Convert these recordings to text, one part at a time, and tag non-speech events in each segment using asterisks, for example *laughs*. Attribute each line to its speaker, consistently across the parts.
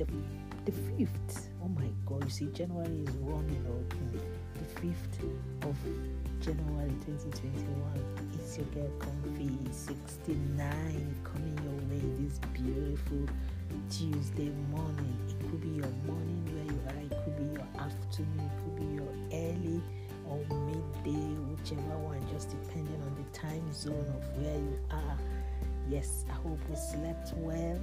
Speaker 1: Oh God. You see, January is running up. The 5th of January 2021. It's your girl Comfy 69 coming your way this beautiful Tuesday morning. It could be your morning where you are, it could be your afternoon, it could be your early or midday, whichever one, just depending on the time zone of where you are. Yes, I hope you slept well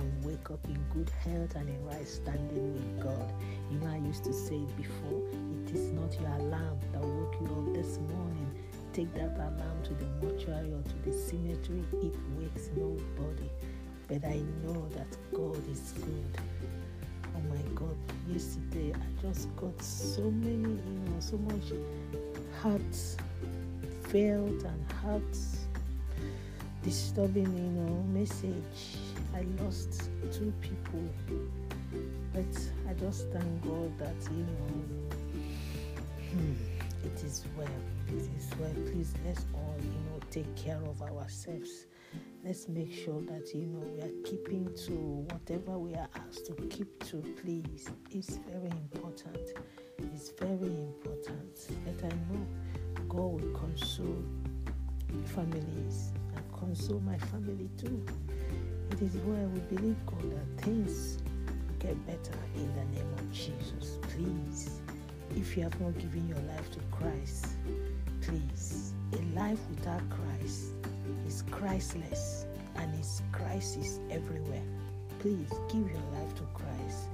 Speaker 1: and wake up in good health and in right standing with God. You know, I used to say it before it is not your alarm that woke you up this morning. Take that alarm to the mortuary or to the cemetery, it wakes nobody. But I know that God is good. Oh my God, yesterday I just got so many, you know, so much heart felt and heart disturbing, you know, message I lost two people, but I just thank God that you know hmm, it is well. It is well. Please let's all you know take care of ourselves. Let's make sure that you know we are keeping to whatever we are asked to keep to. Please, it's very important. It's very important. But I know God will console families and console my family too. It is where we believe God that things get better in the name of Jesus. Please, if you have not given your life to Christ, please, a life without Christ is Christless and is crisis everywhere. Please give your life to Christ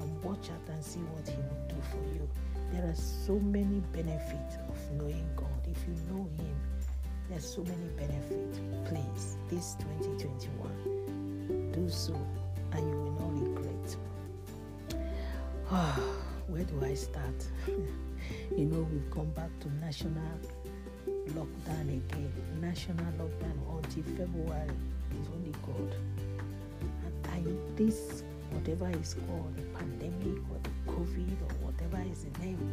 Speaker 1: and watch out and see what He will do for you. There are so many benefits of knowing God. If you know Him, there's so many benefits. Please, this 2021 do so and you will not regret. Ah, where do I start? *laughs* you know, we've come back to national lockdown again. National lockdown until February is only God. And I, this, whatever is called, the pandemic or the COVID or whatever is the name,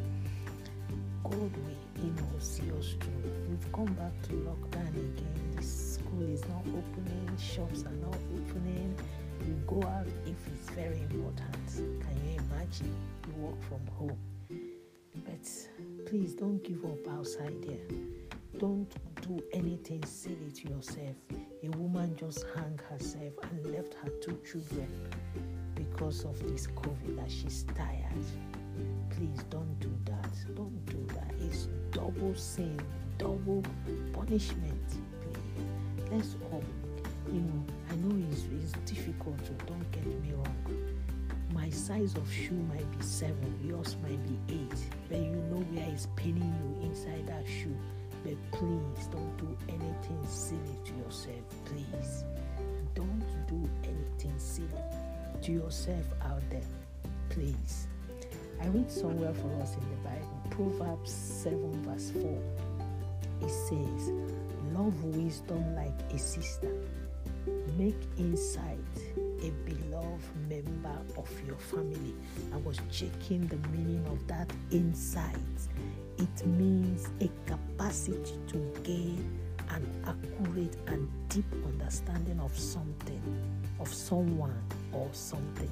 Speaker 1: God will, see us through. We've come back to lockdown again. This school is not opening, shops are not opening. You go out if it's very important. Can you imagine? You work from home. But please don't give up outside there. Don't do anything silly to yourself. A woman just hung herself and left her two children because of this COVID that she's tired. Please don't do that. Don't do that. It's double sin, double punishment. Please, let's all, you know, I know it's, it's difficult, so don't get me wrong. My size of shoe might be seven, yours might be eight, but you know where it's paining you inside that shoe. But please don't do anything silly to yourself. Please, don't do anything silly to yourself out there. Please. I read somewhere for us in the Bible, Proverbs 7, verse 4. It says, Love wisdom like a sister, make insight a beloved member of your family. I was checking the meaning of that insight. It means a capacity to gain an accurate and deep understanding of something, of someone or something.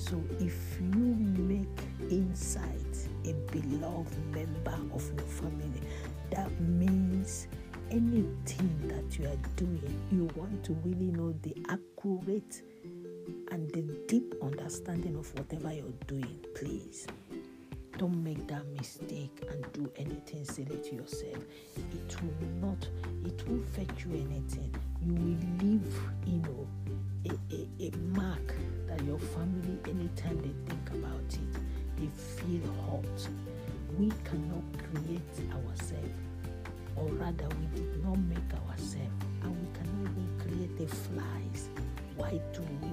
Speaker 1: So if you make insight a beloved member of your family, that means anything that you are doing, you want to really know the accurate and the deep understanding of whatever you're doing, please. Don't make that mistake and do anything silly to yourself. It will not, it won't fetch you anything. You will leave, you know, a, a, a mark that your family, anytime they think about it, they feel hot. We cannot create ourselves, or rather, we did not make ourselves, and we cannot even create the flies. Why do we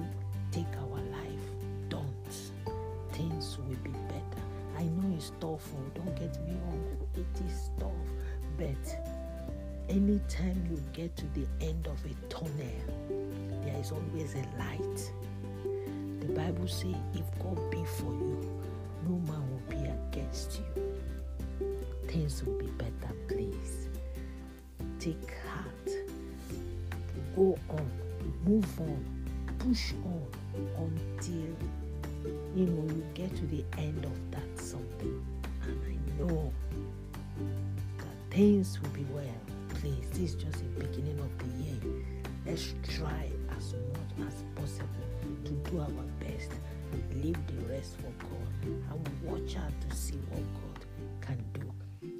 Speaker 1: take our life? I it's tough, don't get me wrong, it is tough, but anytime you get to the end of a tunnel, there is always a light. The Bible says, if God be for you, no man will be against you. Things will be better, please. Take heart. Go on. Move on. Push on until you know, you get to the end of that something, and I know that things will be well. Please, this is just the beginning of the year. Let's try as much as possible to do our best and leave the rest for God and watch out to see what God can do.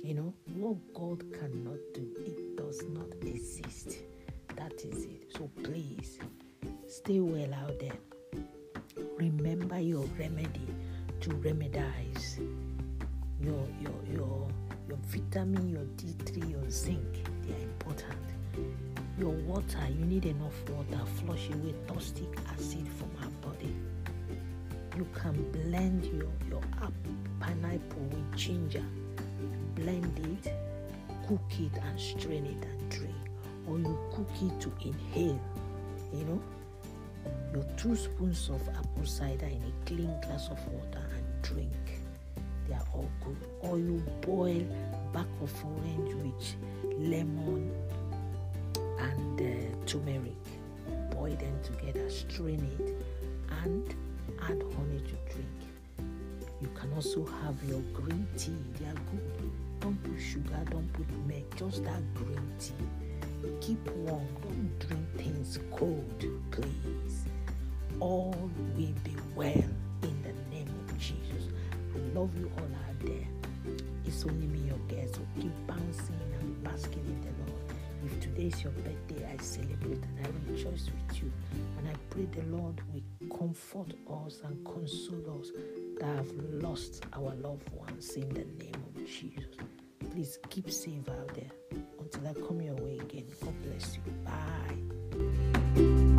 Speaker 1: You know, what God cannot do, it does not exist. That is it. So please stay well out there. Remember your remedy to remedize your your your your vitamin, your D3, your zinc. They are important. Your water, you need enough water. Flush away toxic acid from our body. You can blend your your pineapple with ginger. Blend it, cook it, and strain it and drink. Or you cook it to inhale. You know, your two spoons of apple cider in a clean glass of water and drink. They are all good. Or you boil back of orange with lemon and uh, turmeric. Boil them together, strain it, and add honey to drink. You can also have your green tea. They are good. Don't put sugar, don't put milk, just that green tea. Keep warm. Don't drink things cold, please. All will be well in the name of Jesus. I love you all out there. It's only me, your guest. So keep bouncing and basking in the Lord. If today is your birthday, I celebrate and I rejoice with you. And I pray the Lord will comfort us and console us that have lost our loved ones in the name of Jesus. Please keep safe out there until I come your way again. God bless you. Bye.